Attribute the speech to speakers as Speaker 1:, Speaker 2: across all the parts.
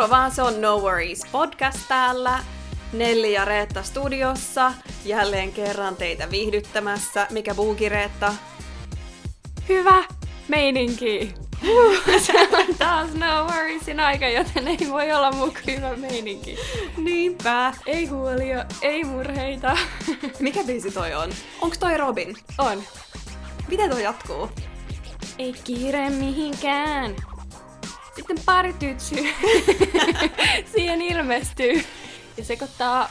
Speaker 1: Moro vaan, se on No Worries podcast täällä. Nelli ja Reetta studiossa. Jälleen kerran teitä viihdyttämässä. Mikä buuki Reetta?
Speaker 2: Hyvä meininki! Se on taas No Worriesin aika, joten ei voi olla muu kuin hyvä meininki.
Speaker 1: Niinpä.
Speaker 2: Ei huolia, ei murheita.
Speaker 1: Mikä biisi toi on? Onks toi Robin?
Speaker 2: On.
Speaker 1: Miten toi jatkuu?
Speaker 2: Ei kiire mihinkään. Sitten pari tytsyä siihen ilmestyy ja sekoittaa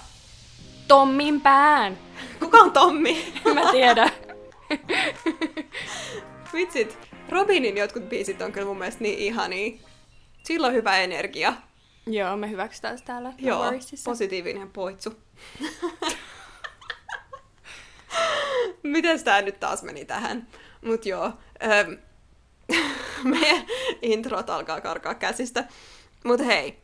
Speaker 2: Tommin pään.
Speaker 1: Kuka on Tommi?
Speaker 2: Mä tiedän.
Speaker 1: Vitsit, Robinin jotkut biisit on kyllä mun mielestä niin ihania. Sillä on hyvä energia.
Speaker 2: Joo, me hyväksytään sitä täällä No
Speaker 1: Joo, positiivinen poitsu. Miten tää nyt taas meni tähän? Mut joo, meidän introt alkaa karkaa käsistä. Mut hei,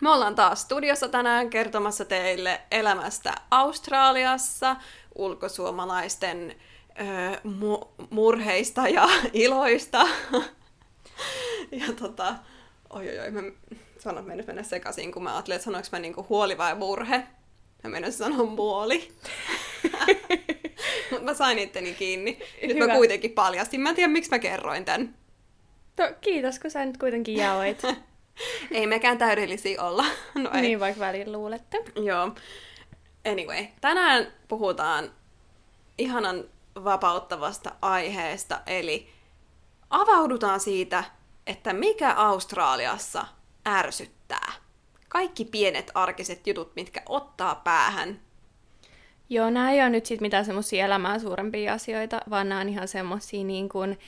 Speaker 1: me ollaan taas studiossa tänään kertomassa teille elämästä Australiassa, ulkosuomalaisten ö, mu- murheista ja iloista. ja tota, oi oi oi, mä sanon, että mennä sekaisin, kun mä ajattelin, että sanoinko mä niinku huoli vai murhe. Mä menen sanoa muoli. Mutta mä sain itteni kiinni. Nyt mä
Speaker 2: Hyvä.
Speaker 1: kuitenkin paljastin. Mä en tiedä, miksi mä kerroin tän.
Speaker 2: To, kiitos, kun sä nyt kuitenkin jaoit.
Speaker 1: Ei mekään täydellisiä olla. No ei.
Speaker 2: niin vaikka välillä luulette.
Speaker 1: Joo. Anyway, tänään puhutaan ihanan vapauttavasta aiheesta, eli avaudutaan siitä, että mikä Australiassa ärsyttää. Kaikki pienet arkiset jutut, mitkä ottaa päähän.
Speaker 2: Joo, nämä ei ole nyt sit mitään semmoisia elämää suurempia asioita, vaan nämä on ihan semmoisia niin kuin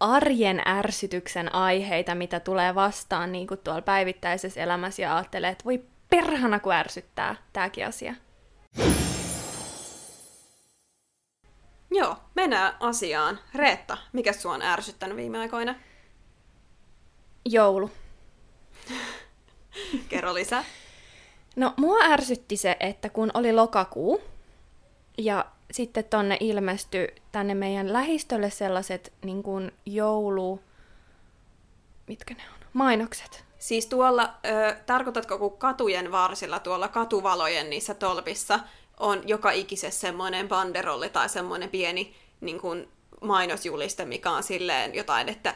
Speaker 2: arjen ärsytyksen aiheita, mitä tulee vastaan niin kuin tuolla päivittäisessä elämässä ja ajattelee, että voi perhana kun ärsyttää tämäkin asia.
Speaker 1: Joo, mennään asiaan. Reetta, mikä sua on ärsyttänyt viime aikoina?
Speaker 2: Joulu.
Speaker 1: Kerro lisää.
Speaker 2: No, mua ärsytti se, että kun oli lokakuu, ja sitten tonne ilmestyi tänne meidän lähistölle sellaiset niin kuin joulu... Mitkä ne on? Mainokset.
Speaker 1: Siis tuolla, ö, tarkoitatko kun katujen varsilla, tuolla katuvalojen niissä tolpissa, on joka ikisessä semmoinen banderolli tai semmoinen pieni niin kuin mainosjuliste, mikä on silleen jotain, että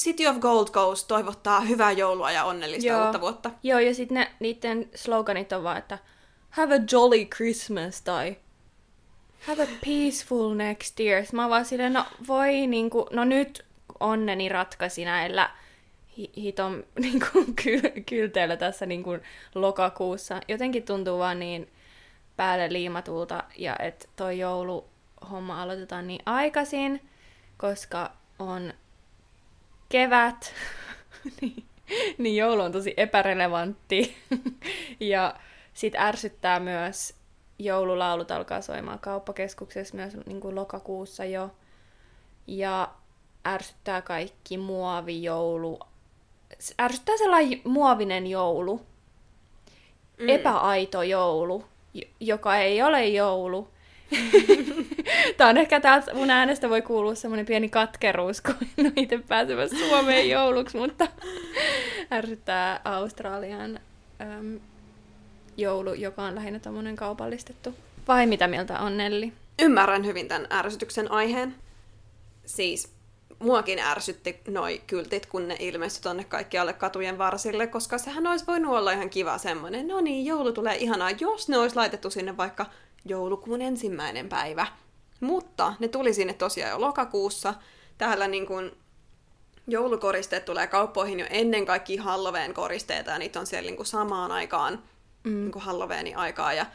Speaker 1: City of Gold Coast toivottaa hyvää joulua ja onnellista
Speaker 2: Joo.
Speaker 1: uutta vuotta.
Speaker 2: Joo, ja sitten niiden sloganit on vaan, että have a jolly Christmas tai have a peaceful next year. Sitten Mä vaan silleen, no voi niinku, no nyt onneni ratkaisi näillä hi- hiton niinku, ky- kylteillä tässä niinku, lokakuussa. Jotenkin tuntuu vaan niin päälle liimatulta ja että toi jouluhomma aloitetaan niin aikaisin, koska on kevät, niin, niin joulu on tosi epärelevantti. ja sit ärsyttää myös, joululaulut alkaa soimaan kauppakeskuksessa myös niin kuin lokakuussa jo. Ja ärsyttää kaikki muovijoulu. Ärsyttää sellainen muovinen joulu. Mm. Epäaito joulu, joka ei ole joulu. Tämä on ehkä täältä mun äänestä voi kuulua semmoinen pieni katkeruus, kun en ole itse pääsemässä Suomeen jouluksi, mutta ärsyttää Australian äm, joulu, joka on lähinnä tämmöinen kaupallistettu. Vai mitä mieltä on Nelli?
Speaker 1: Ymmärrän hyvin tämän ärsytyksen aiheen. Siis muakin ärsytti noi kyltit, kun ne ilmestyi tonne kaikkialle katujen varsille, koska sehän olisi voinut olla ihan kiva semmonen, no niin, joulu tulee ihanaa, jos ne olisi laitettu sinne vaikka joulukuun ensimmäinen päivä. Mutta ne tuli sinne tosiaan jo lokakuussa. Täällä niin kuin joulukoristeet tulee kauppoihin jo ennen kaikki Halloween koristeita, ja niitä on siellä niin kuin samaan aikaan, mm. niin kuin Halloweenin aikaa, ja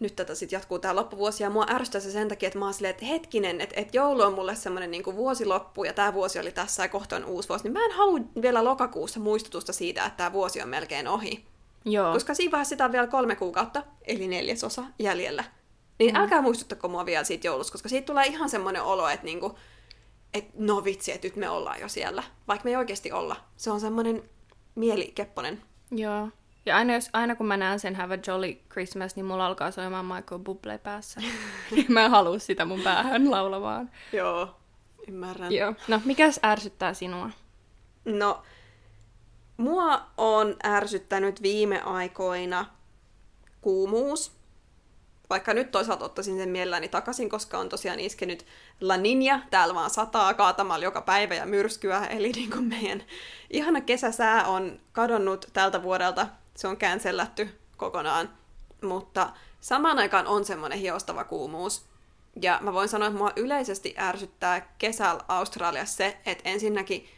Speaker 1: nyt tätä sitten jatkuu tämä loppuvuosi, ja mua ärsyttää se sen takia, että mä oon silleen, että hetkinen, että, että joulu on mulle semmoinen niin vuosiloppu, ja tämä vuosi oli tässä, ja kohta on uusi vuosi, niin mä en halua vielä lokakuussa muistutusta siitä, että tämä vuosi on melkein ohi.
Speaker 2: Joo.
Speaker 1: Koska siinä vaiheessa sitä on vielä kolme kuukautta, eli neljäsosa jäljellä. Niin mm. älkää muistuttako mua vielä siitä joulusta, koska siitä tulee ihan semmoinen olo, että niinku, et no vitsi, että nyt me ollaan jo siellä. Vaikka me ei oikeasti olla. Se on semmoinen mielikepponen.
Speaker 2: Joo. Ja aina, jos, aina kun mä näen sen Have a Jolly Christmas, niin mulla alkaa soimaan Michael Bublé päässä. mä en halua sitä mun päähän laulamaan.
Speaker 1: Joo, ymmärrän.
Speaker 2: Joo. No, mikäs ärsyttää sinua?
Speaker 1: No, mua on ärsyttänyt viime aikoina kuumuus. Vaikka nyt toisaalta ottaisin sen mielelläni takaisin, koska on tosiaan iskenyt La Niña. Täällä vaan sataa kaatamalla joka päivä ja myrskyä. Eli niin kuin meidän ihana kesäsää on kadonnut tältä vuodelta. Se on cancellatty kokonaan. Mutta samaan aikaan on semmoinen hiostava kuumuus. Ja mä voin sanoa, että mua yleisesti ärsyttää kesällä Australiassa se, että ensinnäkin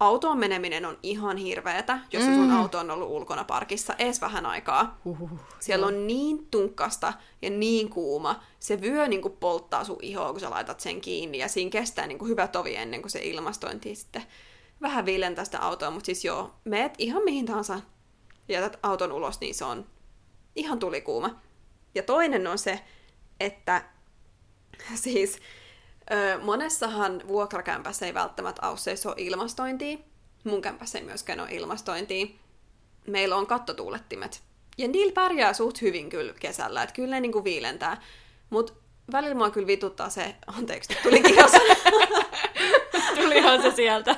Speaker 1: autoon meneminen on ihan hirveetä, jos mm. sun auto on ollut ulkona parkissa ees vähän aikaa.
Speaker 2: Uhuh.
Speaker 1: Siellä on niin tunkkasta ja niin kuuma. Se vyö niin kuin polttaa sun ihoa, kun sä laitat sen kiinni. Ja siinä kestää niin kuin hyvä tovi ennen kuin se ilmastointi sitten vähän viilentää sitä autoa. Mutta siis joo, meet ihan mihin tahansa jätät auton ulos, niin se on ihan tulikuuma. Ja toinen on se, että siis Ö, monessahan vuokrakämpässä ei välttämättä Ausseissa ole ilmastointia. Mun kämpässä ei myöskään ole ilmastointia. Meillä on kattotuulettimet. Ja niillä pärjää suht hyvin kyllä kesällä, että kyllä ne niinku viilentää. Mutta välillä mua kyllä vituttaa se, anteeksi, nyt tuli
Speaker 2: Tulihan se sieltä.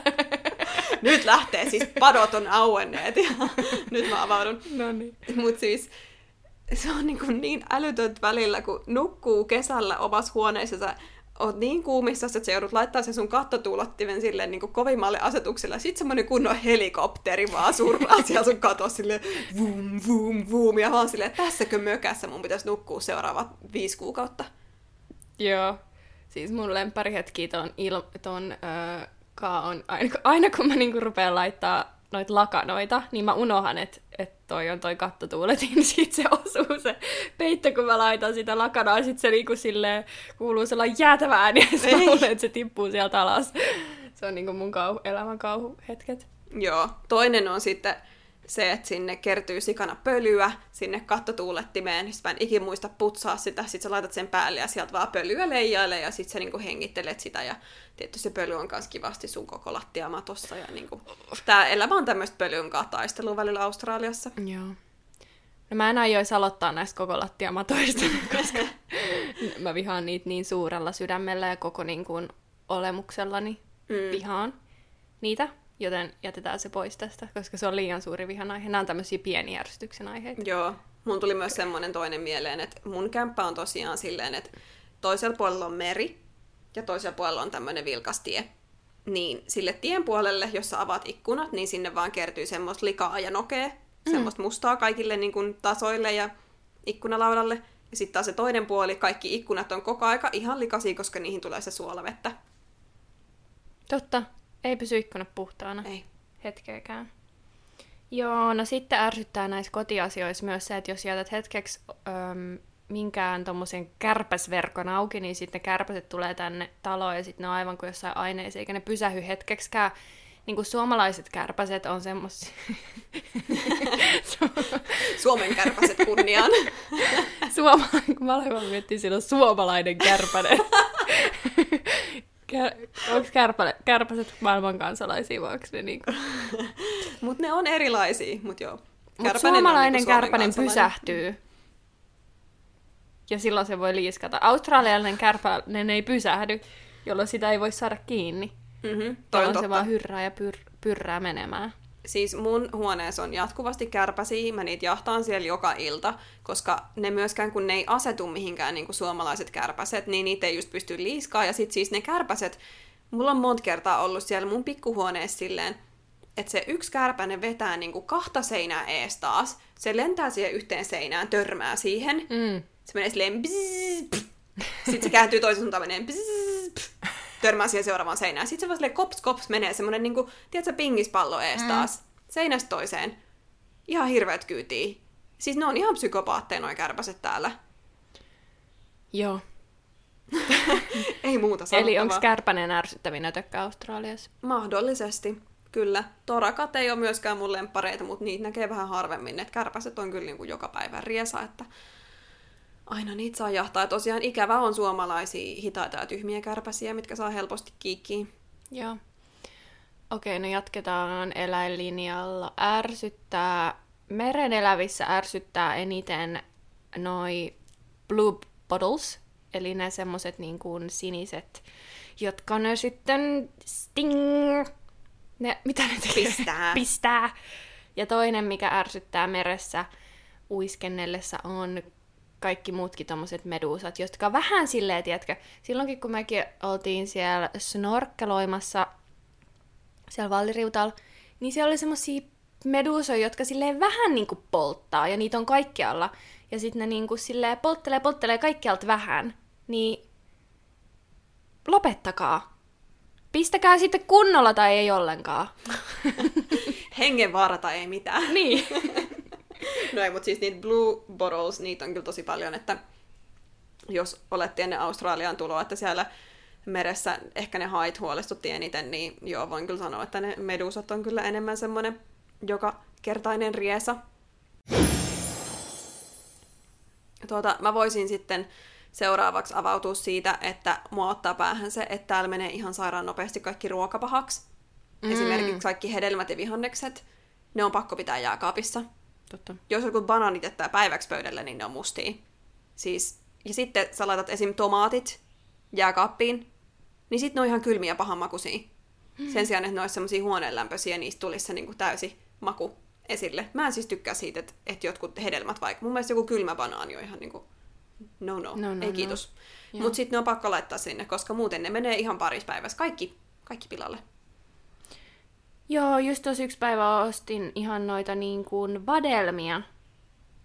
Speaker 1: Nyt lähtee siis, padot on auenneet ja nyt mä avaudun.
Speaker 2: No niin.
Speaker 1: Mut siis se on niin, kuin niin älytöntä välillä, kun nukkuu kesällä omassa huoneessa oot niin kuumissa, että sä joudut laittaa sen sun kattotuulottimen silleen niin kovimmalle asetukselle. Ja sit semmonen kunnon helikopteri vaan surraa siellä sun katossa silleen vum, vum, vum. Ja vaan silleen, tässäkö mökässä mun pitäisi nukkua seuraavat viisi kuukautta.
Speaker 2: Joo. Siis mun lempparihetki ton, il- ton öö, on aina, aina kun mä niinku rupean laittaa noita lakanoita, niin mä unohan, että et toi on toi kattotuuletin, niin sit se osuu se peitto, kun mä laitan sitä lakanaa, sit se niinku silleen kuuluu sellainen jäätävä ääni, ja se luulen, että se tippuu sieltä alas. Se on niinku mun kauhu, elämän kauhuhetket.
Speaker 1: Joo. Toinen on sitten se, että sinne kertyy sikana pölyä sinne kattotuulettimeen, niin mä en ikin muista putsaa sitä, sit sä laitat sen päälle ja sieltä vaan pölyä leijailee ja sit sä niinku hengittelet sitä ja tietysti se pöly on myös kivasti sun koko lattiamatossa ja niinku, tää elämä on tämmöistä pölyn kanssa taistelua välillä Australiassa.
Speaker 2: Joo. No mä en aioisi aloittaa näistä koko lattiamatoista, koska mä vihaan niitä niin suurella sydämellä ja koko niin kuin olemuksellani mm. vihaan niitä joten jätetään se pois tästä, koska se on liian suuri vihan aihe. Nämä on tämmöisiä pieniä ärsytyksen aiheita.
Speaker 1: Joo, mun tuli myös semmoinen toinen mieleen, että mun kämppä on tosiaan silleen, että toisella puolella on meri ja toisella puolella on tämmöinen vilkas tie. Niin sille tien puolelle, jossa avaat ikkunat, niin sinne vaan kertyy semmoista likaa ja nokea, mm. semmoista mustaa kaikille niin kuin, tasoille ja ikkunalaudalle. Ja sitten taas se toinen puoli, kaikki ikkunat on koko aika ihan likaisia, koska niihin tulee se suolavettä.
Speaker 2: Totta. Ei pysy ikkunat puhtaana.
Speaker 1: Ei.
Speaker 2: Hetkeäkään. Joo, no sitten ärsyttää näissä kotiasioissa myös se, että jos jätät hetkeksi öm, minkään tommosen kärpäsverkon auki, niin sitten ne kärpäset tulee tänne taloon ja sitten ne on aivan kuin jossain aineissa, eikä ne pysähy hetkeksikään. Niin kuin suomalaiset kärpäset on semmoisia...
Speaker 1: Suomen kärpäset kunniaan.
Speaker 2: Suomalainen, kun mä olen miettinyt, silloin suomalainen kärpänen. Kär, onko kärpä, kärpäset maailman kansalaisia vai onko ne niinku...
Speaker 1: mut ne on erilaisia, mut joo.
Speaker 2: Mut suomalainen niinku kärpänen pysähtyy. Ja silloin se voi liiskata. Australialainen kärpänen ei pysähdy, jolloin sitä ei voi saada kiinni.
Speaker 1: Mm-hmm,
Speaker 2: toi on se vaan hyrrää ja pyr- pyrrää menemään
Speaker 1: siis mun huoneessa on jatkuvasti kärpäsiä, mä niitä jahtaan siellä joka ilta, koska ne myöskään kun ne ei asetu mihinkään niin kuin suomalaiset kärpäset, niin niitä ei just pysty liiskaa. Ja sit siis ne kärpäset, mulla on monta kertaa ollut siellä mun pikkuhuoneessa silleen, että se yksi kärpäne vetää niin kuin kahta seinää ees taas. Se lentää siihen yhteen seinään, törmää siihen.
Speaker 2: Mm.
Speaker 1: Se menee silleen bzzz, Sitten se kääntyy toisen suuntaan, menee bzzz, törmää siihen seuraavaan seinään. Sitten se vaan silleen kops kops menee semmonen niinku, tiedätkö, pingispallo ees mm. taas. Seinästä toiseen. Ihan hirveät kyytiä. Siis ne on ihan psykopaatteja noin kärpäset täällä.
Speaker 2: Joo.
Speaker 1: Ei muuta sanottavaa.
Speaker 2: Eli onko kärpänen ärsyttävin ötökkä Australiassa?
Speaker 1: Mahdollisesti, kyllä. Torakat ei ole myöskään mun lempareita, mutta niitä näkee vähän harvemmin. Et kärpäset on kyllä niin kuin joka päivä riesa, että aina niitä saa jahtaa. Ja tosiaan ikävä on suomalaisia hitaita ja tyhmiä kärpäsiä, mitkä saa helposti kiikkiin.
Speaker 2: Joo. Okei, no jatketaan eläinlinjalla. Ärsyttää, meren elävissä ärsyttää eniten noi blue bottles, eli ne semmoset niin kuin siniset, jotka ne sitten sting Ne, mitä ne tekee?
Speaker 1: Pistää.
Speaker 2: Pistää. Ja toinen, mikä ärsyttää meressä uiskennellessa, on kaikki muutkin tommoset medusat, jotka vähän silleen, tiedätkö, silloinkin kun mekin oltiin siellä snorkkeloimassa siellä Valliriutalla, niin siellä oli semmosia medusoja, jotka silleen vähän niinku polttaa, ja niitä on kaikkialla. Ja sitten ne niinku silleen polttelee, polttelee kaikkialta vähän. Niin lopettakaa. Pistäkää sitten kunnolla tai ei ollenkaan.
Speaker 1: Hengenvaara tai ei mitään.
Speaker 2: niin.
Speaker 1: No ei, mutta siis niitä blue bottles, niitä on kyllä tosi paljon, että jos olette ennen Australiaan tuloa, että siellä meressä ehkä ne hait huolestutti eniten, niin joo, voin kyllä sanoa, että ne medusat on kyllä enemmän semmoinen joka kertainen riesa. Tuota, mä voisin sitten seuraavaksi avautua siitä, että mua ottaa päähän se, että täällä menee ihan sairaan nopeasti kaikki ruokapahaksi. Mm. Esimerkiksi kaikki hedelmät ja vihannekset, ne on pakko pitää jääkaapissa.
Speaker 2: Totta.
Speaker 1: Jos joku banaanit jättää päiväksi pöydälle, niin ne on mustia. Siis, ja sitten sä laitat esim. tomaatit jääkaappiin, niin sitten ne on ihan kylmiä pahanmakuisia. Mm. Sen sijaan, että ne olisi semmoisia huoneenlämpöisiä, niistä tulisi se niinku täysi maku esille. Mä en siis tykkää siitä, että, että jotkut hedelmät vaikka. Mun mielestä joku kylmä banaani on ihan niinku, no no,
Speaker 2: No, no,
Speaker 1: ei
Speaker 2: no.
Speaker 1: kiitos.
Speaker 2: Joo.
Speaker 1: Mutta sitten ne on pakko laittaa sinne, koska muuten ne menee ihan parissa päivässä. Kaikki, kaikki pilalle.
Speaker 2: Joo, just tuossa yksi päivä ostin ihan noita niin kuin vadelmia.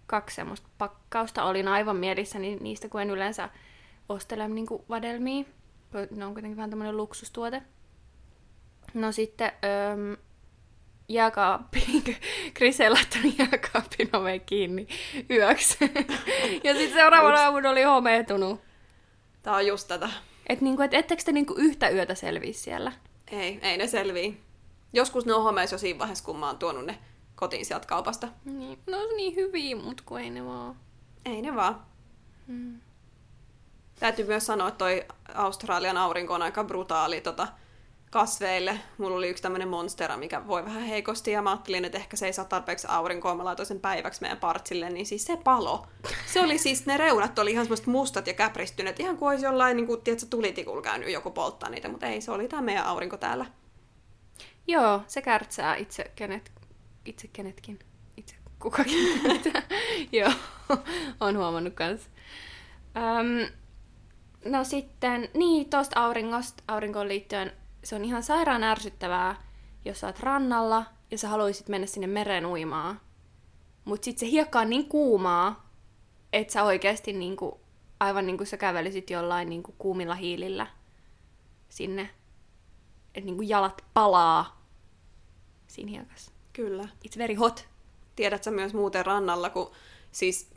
Speaker 2: Kaksi semmoista pakkausta. Olin aivan mielissäni niistä, kun en yleensä ostele niin kuin vadelmia. Ne on kuitenkin vähän tämmöinen luksustuote. No sitten öm, jääkaappiin. Chris ei laittanut jääkaapin oveen kiinni yöksi. ja sitten seuraavana aamuna oli homeetunut.
Speaker 1: Tää on just tätä.
Speaker 2: Et niinku, et ettekö te niinku yhtä yötä selviä siellä?
Speaker 1: Ei, ei ne selvii. Joskus ne on homeissa jo siinä vaiheessa, kun mä oon tuonut ne kotiin sieltä kaupasta.
Speaker 2: Niin, no niin hyviä, mut kun ei ne vaan.
Speaker 1: Ei ne vaan.
Speaker 2: Mm.
Speaker 1: Täytyy myös sanoa, että toi Australian aurinko on aika brutaali tota, kasveille. Mulla oli yksi tämmönen monstera, mikä voi vähän heikosti, ja mä ajattelin, että ehkä se ei saa tarpeeksi aurinkoa. Mä laitoin sen päiväksi meidän partsille, niin siis se palo. Se oli siis, ne reunat oli ihan semmoiset mustat ja käpristyneet, ihan kuin olisi jollain, niin kuin, tiedätkö, tulitikulla käynyt joku polttaa niitä, mutta ei, se oli tämä meidän aurinko täällä.
Speaker 2: Joo, se kärtsää itse kenet, itse kenetkin. Itse kukakin. Joo, on huomannut kans. Öm, no sitten, niin tuosta auringosta, aurinkoon liittyen, se on ihan sairaan ärsyttävää, jos sä oot rannalla ja sä haluaisit mennä sinne mereen uimaan. Mut sit se hiekka on niin kuumaa, että sä oikeasti niinku, aivan niin kuin sä kävelisit jollain niinku kuumilla hiilillä sinne. Että niinku jalat palaa siinä hiekassa.
Speaker 1: Kyllä.
Speaker 2: It's very hot.
Speaker 1: Tiedätkö myös muuten rannalla, kun siis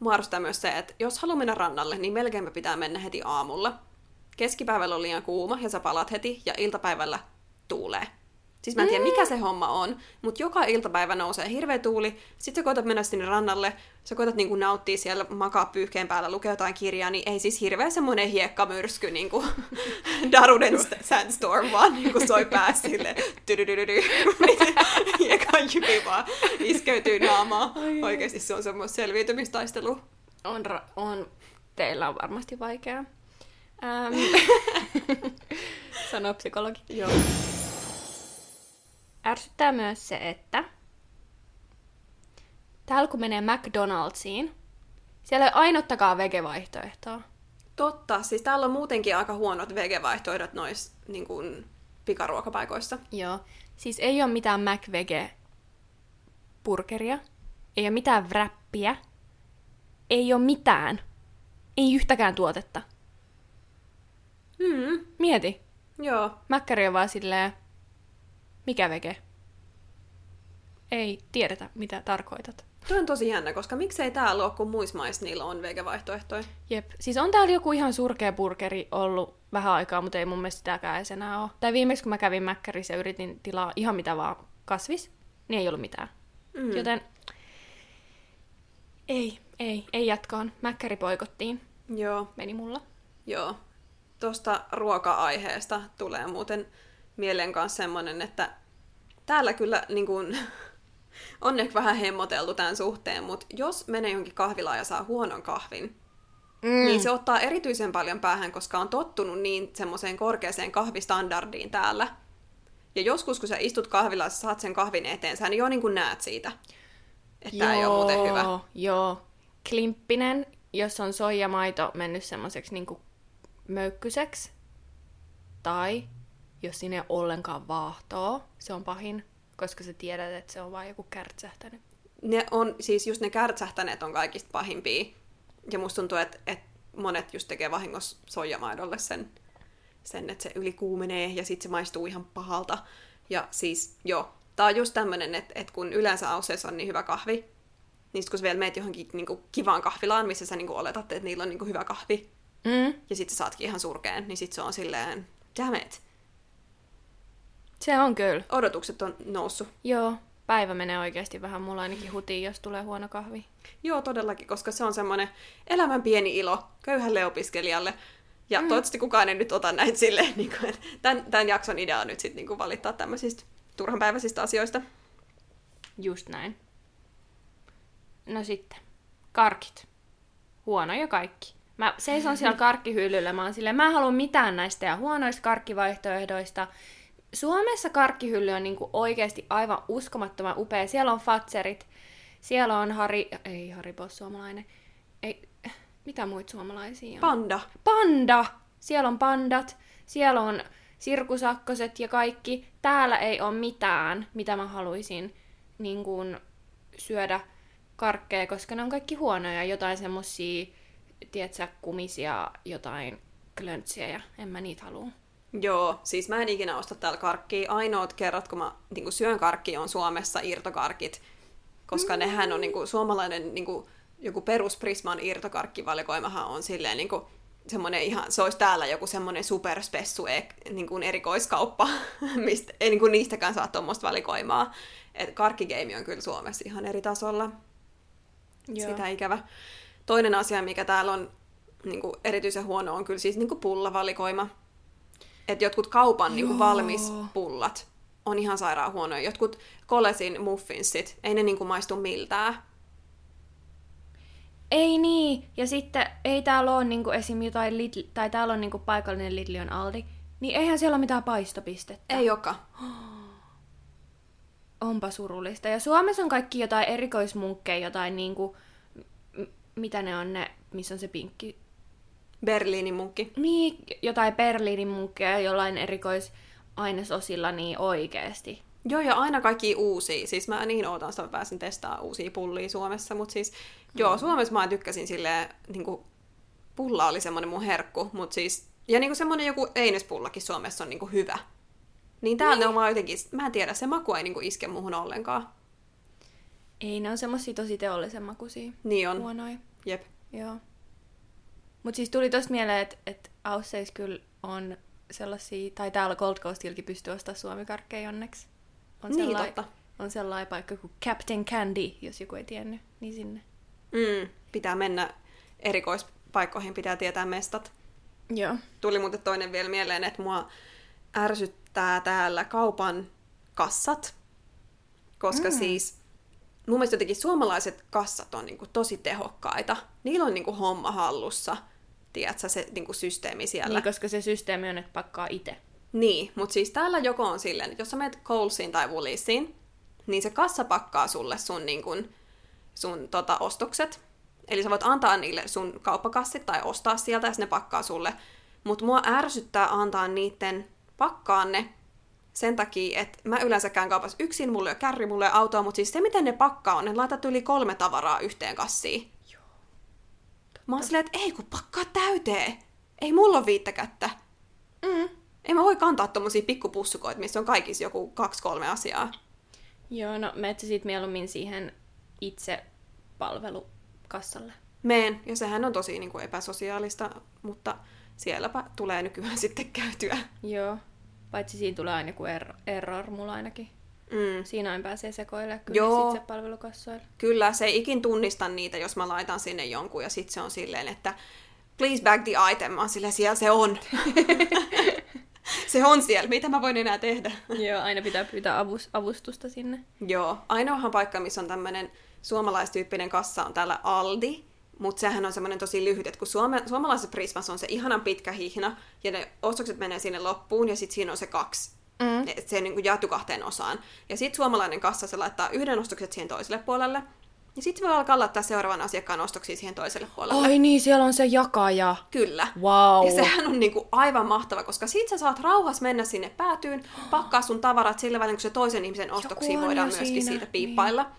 Speaker 1: mua myös se, että jos haluaa mennä rannalle, niin melkein pitää mennä heti aamulla. Keskipäivällä on liian kuuma ja sä palat heti, ja iltapäivällä tuulee. Siis mä en tiedä, mikä se homma on, mutta joka iltapäivä nousee hirveä tuuli, sit sä koetat mennä sinne rannalle, sä koetat niinku nauttia siellä, makaa pyyhkeen päällä, lukea jotain kirjaa, niin ei siis hirveä semmonen hiekkamyrsky, niinku Daruden st- Sandstorm, vaan niinku soi päässä silleen, hiekka jypi vaan iskeytyy naamaan. Oikeesti se on semmoista selviytymistaistelua.
Speaker 2: On, ra- on, teillä on varmasti vaikeaa. Ähm, sanoo psykologi.
Speaker 1: Joo.
Speaker 2: Ärsyttää myös se, että täällä kun menee McDonald'siin, siellä ei ole ainuttakaan vegevaihtoehtoa.
Speaker 1: Totta, siis täällä on muutenkin aika huonot vegevaihtoehdot noissa niin kuin, pikaruokapaikoissa.
Speaker 2: Joo. Siis ei ole mitään McVege burgeria, ei ole mitään wrappia, ei ole mitään. Ei yhtäkään tuotetta.
Speaker 1: Mm,
Speaker 2: Mieti.
Speaker 1: joo.
Speaker 2: Mäkkäri on vaan silleen, mikä vege? Ei tiedetä, mitä tarkoitat.
Speaker 1: Tuo on tosi jännä, koska miksei täällä ole, kun muissa maissa niillä on vegevaihtoehtoja.
Speaker 2: Jep. Siis on täällä joku ihan surkea burgeri ollut vähän aikaa, mutta ei mun mielestä sitäkään edes enää ole. Tai viimeksi kun mä kävin Mäkkärissä ja yritin tilaa ihan mitä vaan kasvis, niin ei ollut mitään.
Speaker 1: Mm.
Speaker 2: Joten ei, ei, ei jatkoon. Mäkkäri poikottiin.
Speaker 1: Joo,
Speaker 2: Meni mulla.
Speaker 1: joo. Tuosta ruoka-aiheesta tulee muuten mieleen kanssa semmonen, että täällä kyllä niin kuin, on ehkä vähän hemmoteltu tämän suhteen, mutta jos menee johonkin kahvilaan ja saa huonon kahvin,
Speaker 2: Mm.
Speaker 1: niin se ottaa erityisen paljon päähän, koska on tottunut niin semmoiseen korkeaseen kahvistandardiin täällä, Ja joskus, kun sä istut kahvilassa, saat sen kahvin eteen, sä jo niin kuin näet siitä, että tämä ei ole muuten hyvä.
Speaker 2: Joo, klimppinen, jos on soijamaito mennyt semmoiseksi niinku möykkyseksi, tai jos sinne ei ollenkaan vaahtoa, se on pahin, koska sä tiedät, että se on vain joku kärtsähtänyt.
Speaker 1: Ne on, siis just ne kärtsähtäneet on kaikista pahimpia. Ja musta tuntuu, että, että monet just tekee vahingossa soijamaidolle sen, sen, että se ylikuumenee ja sitten se maistuu ihan pahalta. Ja siis joo, tää on just tämmönen, että, että kun yleensä Ausseissa on niin hyvä kahvi, niin sit kun sä vielä meet johonkin niin kuin, kivaan kahvilaan, missä sä niin kuin, oletat, että niillä on niin kuin, hyvä kahvi,
Speaker 2: Mm.
Speaker 1: ja sitten sä saatkin ihan surkeen, niin sit se on silleen, damn it.
Speaker 2: Se on kyllä.
Speaker 1: Odotukset on noussut.
Speaker 2: Joo, päivä menee oikeasti vähän mulla ainakin hutiin, jos tulee huono kahvi.
Speaker 1: Joo, todellakin, koska se on semmoinen elämän pieni ilo köyhälle opiskelijalle. Ja mm. toivottavasti kukaan ei nyt ota näitä silleen, niin kuin, että tämän, tämän jakson idea on nyt sitten niin kuin valittaa tämmöisistä turhanpäiväisistä asioista.
Speaker 2: Just näin. No sitten, karkit. Huonoja kaikki. Mä seison siellä karkkihyllyllä, mä oon silleen, mä en halua mitään näistä ja huonoista karkkivaihtoehdoista. Suomessa karkkihylly on niinku oikeasti aivan uskomattoman upea. Siellä on Fatserit, siellä on Hari... Ei Haribo suomalainen. Ei, mitä muita suomalaisia on?
Speaker 1: Panda.
Speaker 2: Panda! Siellä on pandat, siellä on sirkusakkoset ja kaikki. Täällä ei ole mitään, mitä mä haluaisin niin kuin, syödä karkkeja, koska ne on kaikki huonoja. Jotain semmosia, tiedätkö, kumisia, jotain klöntsiä ja en mä niitä halua.
Speaker 1: Joo, siis mä en ikinä osta täällä karkkia. Ainoat kerrat, kun mä niin kuin syön karkkia, on Suomessa irtokarkit, koska mm. nehän on niin kuin, suomalainen niin kuin, joku perus Prisman irtokarkkivalikoimahan on silleen niin kuin, semmoinen ihan, se olisi täällä joku semmoinen superspessu niin kuin erikoiskauppa, mistä ei niin kuin niistäkään saa tuommoista valikoimaa. Et karkkigeimi on kyllä Suomessa ihan eri tasolla.
Speaker 2: Joo.
Speaker 1: Sitä ikävä. Toinen asia, mikä täällä on niin kuin erityisen huono, on kyllä siis niin kuin pullavalikoima. Että jotkut kaupan niin kuin
Speaker 2: Joo.
Speaker 1: valmis pullat on ihan sairaan huonoja. Jotkut Kolesin muffinsit, ei ne niin kuin maistu miltään.
Speaker 2: Ei niin, ja sitten ei täällä ole niinku esim. jotain Lidl, tai täällä on niinku paikallinen Lidl on Aldi, niin eihän siellä ole mitään paistopistettä.
Speaker 1: Ei joka.
Speaker 2: Onpa surullista. Ja Suomessa on kaikki jotain erikoismunkkeja, jotain niinku, m- mitä ne on ne, missä on se pinkki.
Speaker 1: Berliinin munkki.
Speaker 2: Niin, jotain Berliinin munkkeja jollain erikoisainesosilla niin oikeesti.
Speaker 1: Joo, ja aina kaikki uusia. Siis mä niin ootan sitä, että mä pääsin testaamaan uusia pullia Suomessa. Mutta siis, joo, Suomessa mä tykkäsin silleen, niin kuin, pulla oli semmoinen mun herkku. Mut siis, ja niin kuin semmoinen joku einespullakin Suomessa on niin kuin hyvä. Niin täällä ne on vaan jotenkin, mä en tiedä, se maku ei niin kuin iske muuhun ollenkaan.
Speaker 2: Ei, ne on semmosia tosi teollisen makuisia.
Speaker 1: Niin on.
Speaker 2: Huonoja.
Speaker 1: Jep.
Speaker 2: Joo. Mut siis tuli tosta mieleen, että et Ausseis kyllä on sellaisia, tai täällä Gold Coastilläkin pystyy ostamaan suomikarkkeja onneksi. On
Speaker 1: Niin,
Speaker 2: sellai-
Speaker 1: totta.
Speaker 2: On sellainen paikka kuin Captain Candy, jos joku ei tiennyt, niin sinne.
Speaker 1: Mm, pitää mennä erikoispaikkoihin, pitää tietää mestat.
Speaker 2: Joo.
Speaker 1: Tuli muuten toinen vielä mieleen, että mua ärsyttää täällä kaupan kassat, koska mm. siis mun mielestä jotenkin suomalaiset kassat on niinku tosi tehokkaita. Niillä on niinku homma hallussa, tiedätkö, se niinku systeemi siellä.
Speaker 2: Niin, koska se systeemi on, että pakkaa itse.
Speaker 1: Niin, mutta siis täällä joko on silleen, että jos sä menet Colesin tai Wooliesiin, niin se kassa pakkaa sulle sun, niin kun, sun tota, ostokset. Eli sä voit antaa niille sun kauppakassit tai ostaa sieltä ja ne pakkaa sulle. Mutta mua ärsyttää antaa niiden pakkaa ne sen takia, että mä yleensä käyn kaupassa yksin, mulla ei ole kärri, mulla ei autoa, mutta siis se miten ne pakkaa on, ne laitat yli kolme tavaraa yhteen kassiin. Mä oon silleen, että ei kun pakkaa täyteen. Ei mulla ole viittä kättä.
Speaker 2: Mm.
Speaker 1: Ei mä voi kantaa tommosia pikkupussukoita, missä on kaikissa joku kaksi-kolme asiaa.
Speaker 2: Joo, no menet sä sit mieluummin siihen itse palvelukassalle.
Speaker 1: Meen, ja sehän on tosi niin kuin epäsosiaalista, mutta sielläpä tulee nykyään sitten käytyä.
Speaker 2: Joo. Paitsi siinä tulee aina joku error, error mulla ainakin.
Speaker 1: Mm.
Speaker 2: Siinä aina pääsee sekoilemaan kyllä
Speaker 1: Joo.
Speaker 2: itse palvelukassoilla.
Speaker 1: Kyllä, se ei ikin tunnista niitä, jos mä laitan sinne jonkun, ja sitten se on silleen, että please bag the item. Mä silleen, siellä se on. se on siellä, mitä mä voin enää tehdä?
Speaker 2: Joo, aina pitää pyytää avus, avustusta sinne.
Speaker 1: Joo, ainoahan paikka, missä on tämmöinen suomalaistyyppinen kassa on täällä Aldi, mutta sehän on semmoinen tosi lyhyt, että kun suome, suomalaisessa Prismassa on se ihanan pitkä hihna, ja ne ostokset menee sinne loppuun, ja sitten siinä on se kaksi
Speaker 2: Mm.
Speaker 1: Et se niin kuin jaettu kahteen osaan. Ja sitten suomalainen kassa, se laittaa yhden ostokset siihen toiselle puolelle. Ja sitten se voi alkaa laittaa seuraavan asiakkaan ostoksia siihen toiselle puolelle.
Speaker 2: Ai niin, siellä on se jakaja.
Speaker 1: Kyllä.
Speaker 2: Wow.
Speaker 1: Ja sehän on niinku aivan mahtava, koska sit sä saat rauhassa mennä sinne päätyyn, pakkaa sun tavarat sillä välin, kun se toisen ihmisen ostoksia
Speaker 2: on
Speaker 1: voidaan myöskin
Speaker 2: siinä,
Speaker 1: siitä piippailla. Niin.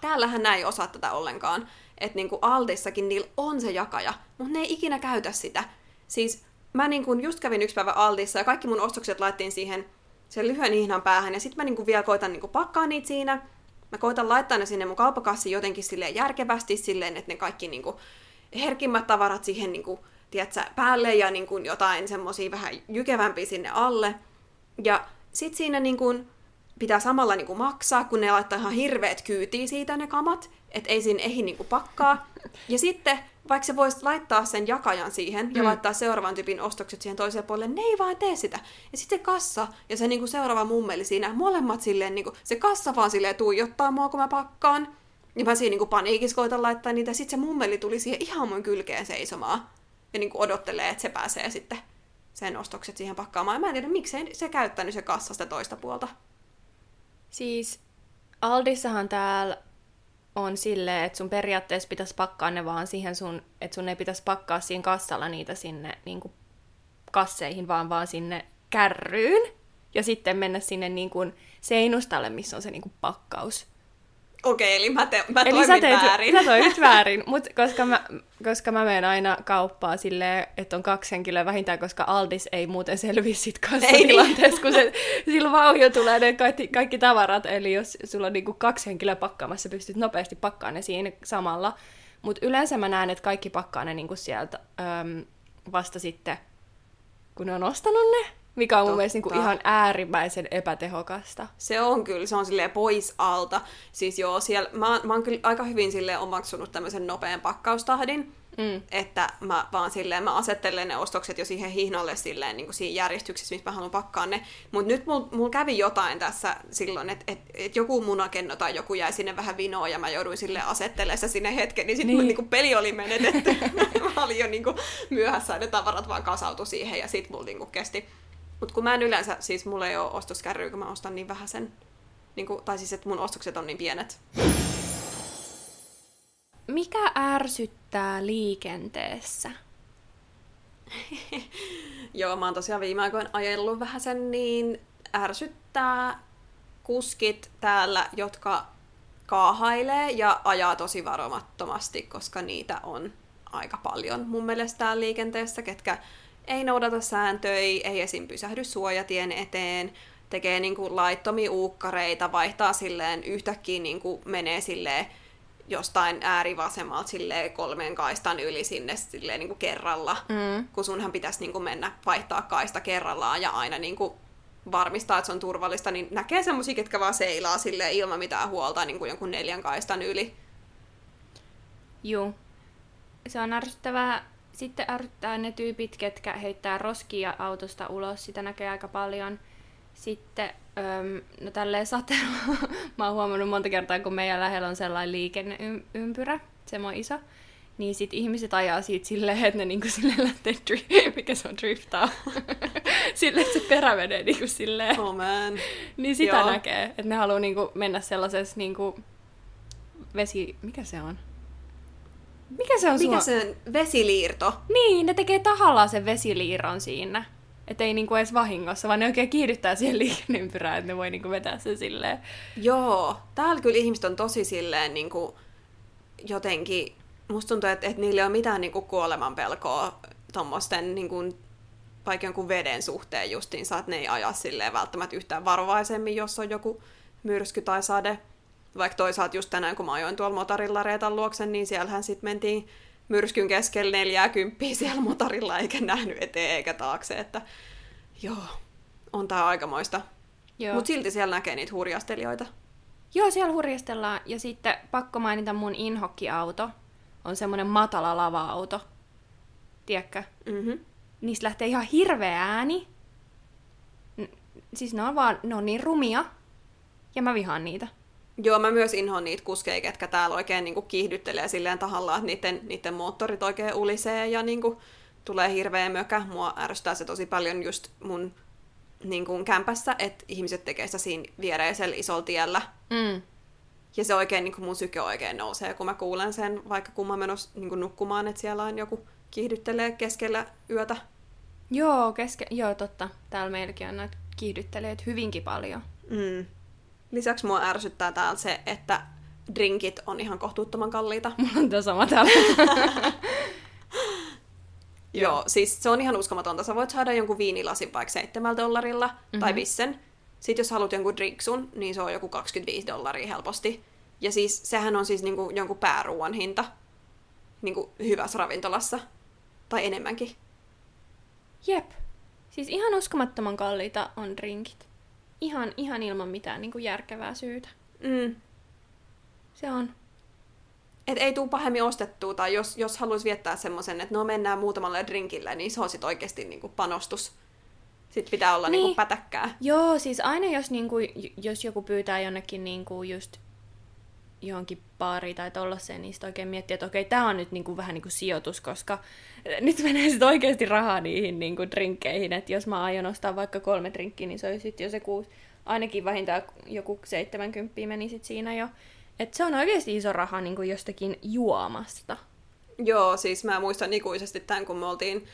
Speaker 1: Täällähän näin ei osaa tätä ollenkaan. Että niinku Altissakin niillä on se jakaja, mutta ne ei ikinä käytä sitä. Siis mä niinku just kävin yksi päivä Altissa ja kaikki mun ostokset laittiin siihen sen lyhyen ihnan päähän ja sitten mä niinku vielä koitan niinku pakkaa niitä siinä. Mä koitan laittaa ne sinne mun kauppakassiin jotenkin silleen järkevästi silleen, että ne kaikki niinku herkimmät tavarat siihen niinku, tiedätkö, päälle ja niinku jotain semmosia vähän jykevämpiä sinne alle. Ja sit siinä niinku pitää samalla niinku maksaa, kun ne laittaa ihan hirveät kyytiä siitä ne kamat, että ei siinä ehdi niinku pakkaa. Ja sitten, vaikka se voisi laittaa sen jakajan siihen ja
Speaker 2: Mm.
Speaker 1: laittaa seuraavan tyypin ostokset siihen toiseen puolelle, ne ei vaan tee sitä. Ja sitten se kassa ja se niinku seuraava mummeli siinä, molemmat silleen, niinku, se kassa vaan silleen tuijottaa mua, kun mä pakkaan. Ja mä siinä niinku paniikissa koitan laittaa niitä. Sitten se mummeli tuli siihen ihan mun kylkeen seisomaan. Ja niinku odottelee, että se pääsee sitten sen ostokset siihen pakkaamaan. Ja mä en tiedä, miksei se käyttänyt se kassa sitä toista puolta.
Speaker 2: Siis Aldissahan täällä on silleen, että sun periaatteessa pitäisi pakkaa ne vaan siihen sun, että sun ei pitäisi pakkaa siinä kassalla niitä sinne niin kuin kasseihin, vaan vaan sinne kärryyn. Ja sitten mennä sinne niin kuin seinustalle, missä on se niin kuin pakkaus.
Speaker 1: Okei, eli mä, te, mä
Speaker 2: Eli
Speaker 1: toimin
Speaker 2: sä teet,
Speaker 1: väärin.
Speaker 2: sä toimit väärin, mutta koska mä, koska mä menen aina kauppaa silleen, että on kaksi henkilöä vähintään, koska Aldis ei muuten selviä sit kassatilanteessa, kun se, sillä vauhio tulee ne kaikki, kaikki tavarat, eli jos sulla on niinku kaksi henkilöä pakkaamassa, pystyt nopeasti pakkaamaan ne siinä samalla. Mutta yleensä mä näen, että kaikki pakkaa ne niinku sieltä äm, vasta sitten, kun ne on ostanut ne, mikä on mun
Speaker 1: Totta.
Speaker 2: mielestä niinku ihan äärimmäisen epätehokasta.
Speaker 1: Se on kyllä, se on silleen pois alta. Siis joo, siellä, mä, mä oon kyllä aika hyvin silleen omaksunut tämmöisen nopean pakkaustahdin,
Speaker 2: Mm.
Speaker 1: että mä vaan silleen, mä asettelen ne ostokset jo siihen hihnalle silleen niin kuin siinä järjestyksessä, missä mä haluan pakkaa ne. Mutta nyt mulla mul kävi jotain tässä silloin, että et, et joku munakenno tai joku jäi sinne vähän vinoon ja mä jouduin sille asettelemaan sitä sinne hetken, niin sitten
Speaker 2: Niin.
Speaker 1: niin. niinku peli oli menetetty. mä olin jo niinku myöhässä ja ne tavarat vaan kasautu siihen ja sit mulla niinku kesti. Mutta kun mä en yleensä, siis mulla ei ole ostoskärryä, kun mä ostan niin vähän sen, niinku, tai siis että mun ostokset on niin pienet.
Speaker 2: Mikä ärsyttää liikenteessä?
Speaker 1: Joo, mä oon tosiaan viime aikoina ajellut vähän sen, niin ärsyttää kuskit täällä, jotka kaahailee ja ajaa tosi varomattomasti, koska niitä on aika paljon mun mielestä liikenteessä, ketkä ei noudata sääntöjä, ei esim. pysähdy suojatien eteen, tekee niinku laittomia uukkareita, vaihtaa silleen yhtäkkiä niinku menee silleen jostain äärivasemmalta silleen kolmen kaistan yli sinne silleen niinku kerralla
Speaker 2: Mm.
Speaker 1: kun sunhan pitäisi niin kuin mennä vaihtaa kaista kerrallaan ja aina niin kuin varmistaa, että se on turvallista, niin näkee semmoisia, ketkä vaan seilaa sille ilman mitään huolta niin kuin jonkun neljän kaistan yli.
Speaker 2: Juu. Se on ärsyttävää. Sitten ärsyttää ne tyypit, ketkä heittää roskia autosta ulos. Sitä näkee aika paljon. Sitten, öm, no tälleen sateella, mä oon huomannut monta kertaa, kun meidän lähellä on sellainen liikenneympyrä, semmoinen iso, niin sit ihmiset ajaa siitä silleen, että ne niinku silleen lähtee, dri- mikä se on, driftaa. silleen, että se perä menee niinku silleen.
Speaker 1: Oh man.
Speaker 2: Niin sitä
Speaker 1: Joo.
Speaker 2: näkee, että ne haluaa niinku mennä sellaisessa niinku vesi... Mikä se on? Mikä se on
Speaker 1: Mikä
Speaker 2: sua?
Speaker 1: se on? Vesiliirto.
Speaker 2: Niin, ne tekee tahallaan sen vesiliiron siinä. Että ei niinku edes vahingossa, vaan ne oikein kiihdyttää siihen liikenneympyrään, että ne voi niinku vetää sen silleen.
Speaker 1: Joo, täällä kyllä ihmiset on tosi silleen niin kuin, jotenkin, musta tuntuu, että, että niillä ei ole mitään niin kuin kuoleman pelkoa tuommoisten niin kuin, vaikka jonkun veden suhteen justiinsa, että ne ei aja silleen välttämättä yhtään varovaisemmin, jos on joku myrsky tai sade. Vaikka toisaalta just tänään, kun mä ajoin tuolla motorilla Reetan luoksen, niin siellähän sitten mentiin myrskyn keskellä neljää kymppiä siellä motorilla, eikä nähnyt eteen eikä taakse, että joo, on tää aikamoista. Mutta silti siellä näkee niitä hurjastelijoita.
Speaker 2: Joo, siellä hurjastellaan. Ja sitten pakko mainita mun inhokkiauto. On semmonen matala lava-auto. Tiedätkö?
Speaker 1: Mm-hmm.
Speaker 2: Niistä lähtee ihan hirveä ääni. N- siis ne on vaan, ne on niin rumia. Ja mä vihaan niitä.
Speaker 1: Joo, mä myös inhoan niitä kuskeja, ketkä täällä oikein niinku kiihdyttelee silleen tahallaan, että niiden, niiden moottorit oikein ulisee ja niinku tulee hirveä mökä. Mua ärsyttää se tosi paljon just mun niin kuin kämpässä, että ihmiset tekee sitä siinä viereisellä isolla tiellä.
Speaker 2: Mm.
Speaker 1: Ja se oikein, niin kuin mun syke oikein nousee, kun mä kuulen sen, vaikka kun mä menossa niin kuin nukkumaan, että siellä on joku kiihdyttelee keskellä yötä.
Speaker 2: Joo, keske... Joo, totta. Täällä meilläkin on näitä kiihdyttelijöitä hyvinkin paljon.
Speaker 1: Mm. Lisäksi mua ärsyttää täällä se, että drinkit on ihan kohtuuttoman kalliita.
Speaker 2: Mulla on tämä sama täällä.
Speaker 1: Joo, siis se on ihan uskomatonta. Sä voit saada jonkun viinilasin vaikka 7 dollarilla mm-hmm. tai vissen. Sitten jos haluat jonkun drinksun, niin se on joku 25 dollaria helposti. Ja siis sehän on siis niinku jonkun pääruuan hinta niinku hyvässä ravintolassa. Tai enemmänkin.
Speaker 2: Jep. Siis ihan uskomattoman kalliita on drinkit. Ihan, ihan ilman mitään niin kuin järkevää syytä.
Speaker 1: Mm.
Speaker 2: Se on.
Speaker 1: Et ei tuu pahemmin ostettua, tai jos, jos haluaisi viettää semmoisen, että no mennään muutamalle drinkille, niin se on sitten oikeasti niinku panostus. Sitten pitää olla niin.
Speaker 2: Niin.
Speaker 1: niinku pätäkkää.
Speaker 2: Joo, siis aina jos, niin kuin, jos joku pyytää jonnekin niin kuin just johonkin baariin tai tollaiseen, niin sitten oikein miettii, että okei, tämä on nyt niin kuin vähän niin kuin sijoitus, koska nyt menee sitten oikeasti rahaa niihin niin kuin drinkkeihin, että jos mä aion ostaa vaikka kolme drinkkiä, niin se olisi sitten jo se kuusi, ainakin vähintään joku 70 meni sit siinä jo. Että se on oikeasti iso raha niin kuin jostakin juomasta.
Speaker 1: Joo, siis mä muistan ikuisesti tämän, kun me oltiin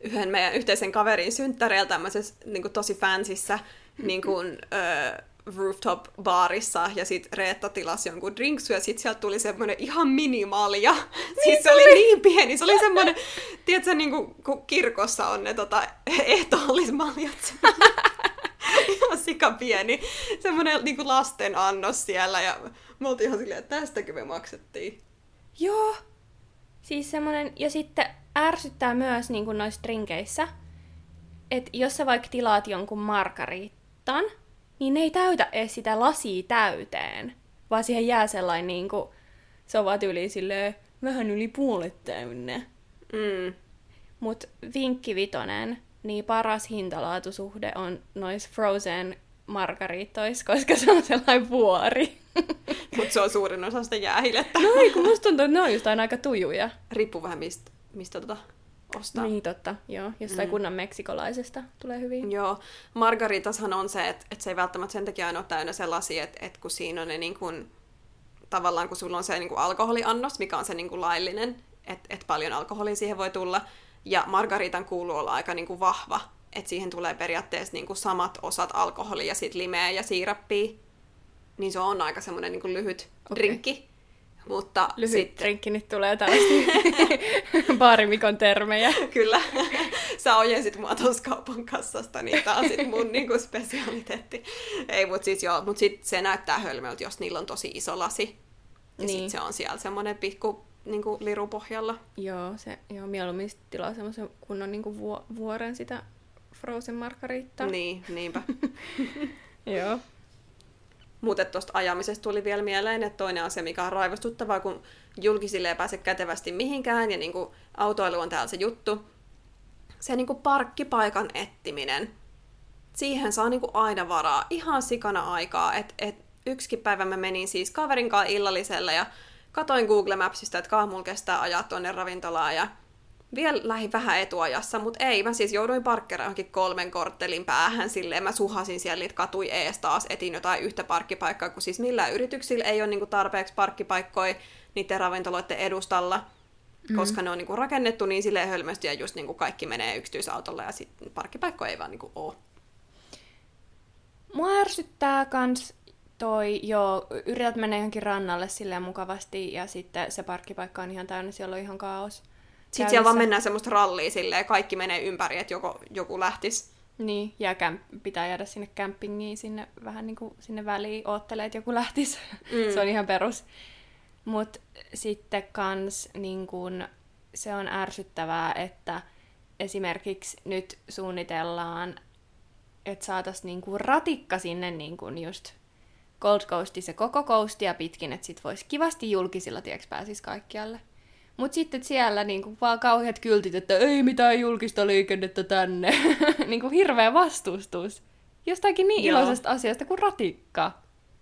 Speaker 1: yhden meidän yhteisen kaverin synttäreillä tämmöisessä niin tosi fansissä niin kuin, ö, rooftop-baarissa, ja sit Reetta tilasi jonkun drinksu, ja sit sieltä tuli semmoinen ihan minimalja. siis se oli niin pieni, se oli semmoinen, tiedätkö, niin kuin, kun kirkossa on ne tota, ehtoollismaljat. ihan sika pieni. Semmoinen niin kuin lasten annos siellä, ja me oltiin ihan silleen, että tästäkö me maksettiin.
Speaker 2: Joo. Siis semmonen, ja sitten ärsyttää myös niin kuin noissa drinkeissä, että jos sä vaikka tilaat jonkun margarittan, niin ne ei täytä edes sitä lasia täyteen, vaan siihen jää sellainen niin kuin, se on vaan yli silleen, vähän yli puolet täynnä.
Speaker 1: Mm.
Speaker 2: Mut vinkki vitonen, niin paras hintalaatusuhde on nois frozen margaritois, koska se on sellainen vuori.
Speaker 1: Mutta se on suurin osa sitä jäähilettä.
Speaker 2: no ei, kun musta tuntuu, että ne on just aina aika tujuja.
Speaker 1: Riippuu vähän mistä, mistä tota ostaa.
Speaker 2: Niin totta, joo. Jostain
Speaker 1: Mm.
Speaker 2: mm. kunnan meksikolaisesta tulee hyvin.
Speaker 1: Joo, margaritashan on se, että, että se ei välttämättä sen takia aina ole täynnä se lasi, että, että kun siinä on ne niin kuin, tavallaan kun sulla on se niin kuin alkoholiannos, mikä on se niin kuin laillinen, että, että paljon alkoholia siihen voi tulla, ja margaritan kuuluu olla aika niin kuin vahva, että siihen tulee periaatteessa niin kuin samat osat alkoholia ja sitten limeä ja siirappia, niin se on aika semmoinen niin kuin lyhyt
Speaker 2: Okei.
Speaker 1: drinkki. Mutta
Speaker 2: Lyhyt drinkki nyt tulee tällaista baarimikon termejä.
Speaker 1: Kyllä. Sä ojensit mua tuossa kaupan kassasta, niin tää on sit mun niinku spesialiteetti. Ei, mut siis joo, mut sit se näyttää hölmöltä, jos niillä on tosi iso lasi. Ja
Speaker 2: Niin.
Speaker 1: sit se on siellä semmonen pikku niinku lirupohjalla.
Speaker 2: Joo, se, joo mieluummin sit tilaa semmoisen kunnon niinku vuo, vuoren sitä frozen margarittaa.
Speaker 1: Niin, niinpä.
Speaker 2: Joo.
Speaker 1: Mutta tuosta ajamisesta tuli vielä mieleen, että toinen asia, mikä on raivostuttavaa, kun julkisille ei pääse kätevästi mihinkään, ja niinku autoilu on täällä se juttu. Se niinku parkkipaikan ettiminen. Siihen saa niinku aina varaa. Ihan sikana aikaa. Et, et yksikin päivä mä menin siis kaverin kanssa illalliselle ja katoin Google Mapsista, että kauan mulla kestää ajaa tuonne ravintolaan ja vielä lähin vähän etuajassa, mutta ei, mä siis jouduin parkkeeraan johonkin kolmen korttelin päähän silleen, mä suhasin siellä niitä katui ees taas, etin jotain yhtä parkkipaikkaa, kun siis millään yrityksillä ei ole niinku tarpeeksi parkkipaikkoja niiden ravintoloiden edustalla, mm-hmm. koska ne on niinku rakennettu niin silleen hölmösti ja just niinku kaikki menee yksityisautolla ja sitten parkkipaikkoja ei vaan niinku oo.
Speaker 2: Mua ärsyttää kans toi, joo, yrität mennä johonkin rannalle silleen mukavasti ja sitten se parkkipaikka on ihan täynnä, siellä on ihan kaos.
Speaker 1: Sitten siellä vaan mennään semmoista rallia silleen, kaikki menee ympäri, että joko, joku lähtisi.
Speaker 2: Niin, ja kämp- pitää jäädä sinne campingiin sinne vähän niin kuin sinne väliin, oottelee, että joku lähtisi.
Speaker 1: Mm.
Speaker 2: se on ihan perus. Mutta sitten kans niin kun, se on ärsyttävää, että esimerkiksi nyt suunnitellaan, että saataisiin niin ratikka sinne niin kuin just Gold Coasti se koko coastia pitkin, että sit voisi kivasti julkisilla, tieks pääsis kaikkialle. Mut sitten siellä niinku vaan kauheat kyltit, että ei mitään julkista liikennettä tänne. niinku hirveä vastustus. Jostakin niin
Speaker 1: Joo.
Speaker 2: iloisesta asiasta kuin ratikka.